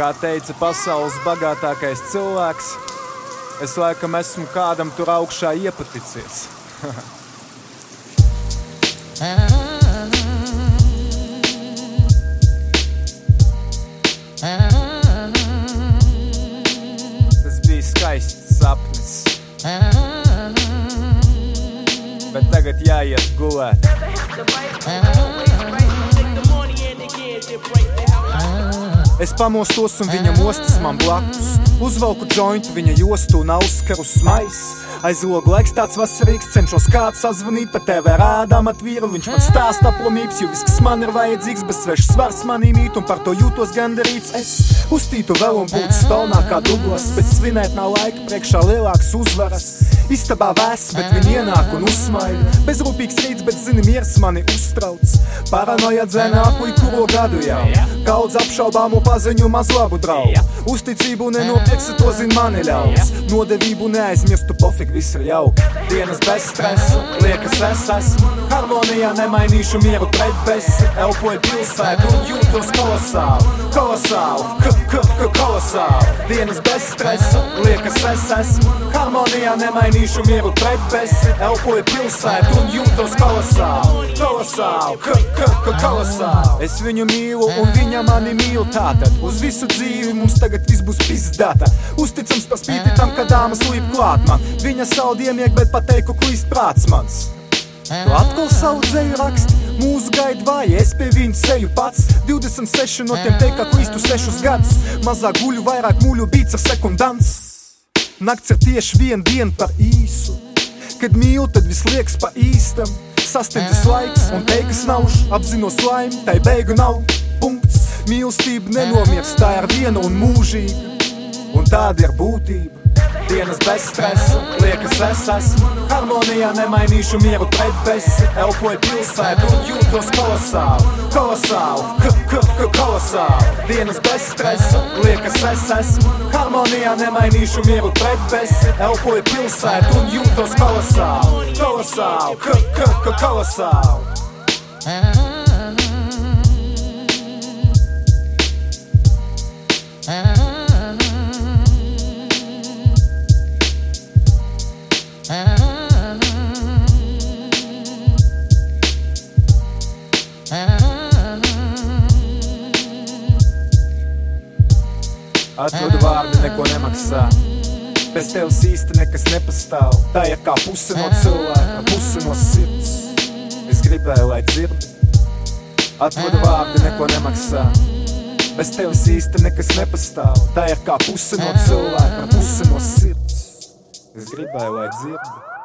Kā teica pasaules bagātākais cilvēks, es laikam esmu kādam tur augšā iepaticies. Tas bija skaists sapnis. Bet tagad jāiet gulēt. Es pamostos un viņa mostas man blakus. Uzvelku jointu, viņa jostu un auskaru smaisu. Aizlogu laiks tāds vasarīgs, cenšos kāds sazvanīt, pa TV rādām atvīru. Viņš man stāsta aplamības, jo viss, kas man ir vajadzīgs, bez svešas svars manī mīt, un par to jūtos gandarīts. Es uztītu vēl un būtu stonā kā dublas, bet svinēt nav laika, priekšā lielāks uzvaras. Istabā vēss, bet viņi ienāk un uzsmaida. Bezrūpīgs rīts, bet zini, miers mani uztrauc. Paranoja dzēnā, puiku kuro gadu jau. Kaudz apšaubāmu paziņu maz labu draugu. Uzticību nenopirksi, to zina mani ļaus. Nodevību neaizmirstu, pofik, viss ir jauki. Dienas bez stresa, liekas es esmu. Harmonijā nemainīšu mieru pret besi. Elpoju pilsētu un jūtos kolosāli. Kolosāli, k, k, k, kolosāli. Dienas bez stresa, liekas es esmu. Harmonijā nemainīšu mieru pret besi. Elpoju pilsētu un jūtos kolosāli. Kolosāli, k, k, k, kolosāli. Es viņu mīlu un viņa mani mīl tātad. Uz visu dzīvi mums tagad viss būs pizdata. Uzticams par spīti tam, ka dāmas līp klāt man. Viņa savu iemiek, bet pateiku, klīst prāts mans. Tu atkal savu dzēju raksti, mūsu gaida vāja, es pie viņa ceļu pats. 26 no tiem teikt, ka klīstu 6 gadus. Mazāk guļu, vairāk mūļu bīts ar sekundants. Nakts ir tieši viena diena par īsu. Kad mīlu, tad viss liekas pa īstam. Sastāvdaļas laiks un teikas nav, apzinos laimi, tai beigu nav. Punkts. Mīlestība nenomirs, tā ir viena un mūžīga. Un tāda ir būtība. Dienas bez stresa, liekas, es esmu harmonijā, nemainīšu mieru pret besi. Elpoju pilsētu un jūtos kolosāli, kolosāli, k, k, k, kolosāli. Dienas bez stresa, liekas, es esmu harmonijā, nemainīšu mieru pret besi. Elpoju pilsētu un jūtos kolosāli, kolosāli, k, k, k, kolosāli. Atrodu vārdi, neko nemaksā. Bez tevis īsti nekas nepastāv. Tā ir kā puse no cilvēka, puse no sirds. Es gribēju, lai dzirdi. Atrodu vārdi, neko nemaksā. Bez tevis īsti nekas nepastāv. Tā ir kā puse no cilvēka, puse no sirds. Es gribēju, lai dzirdi.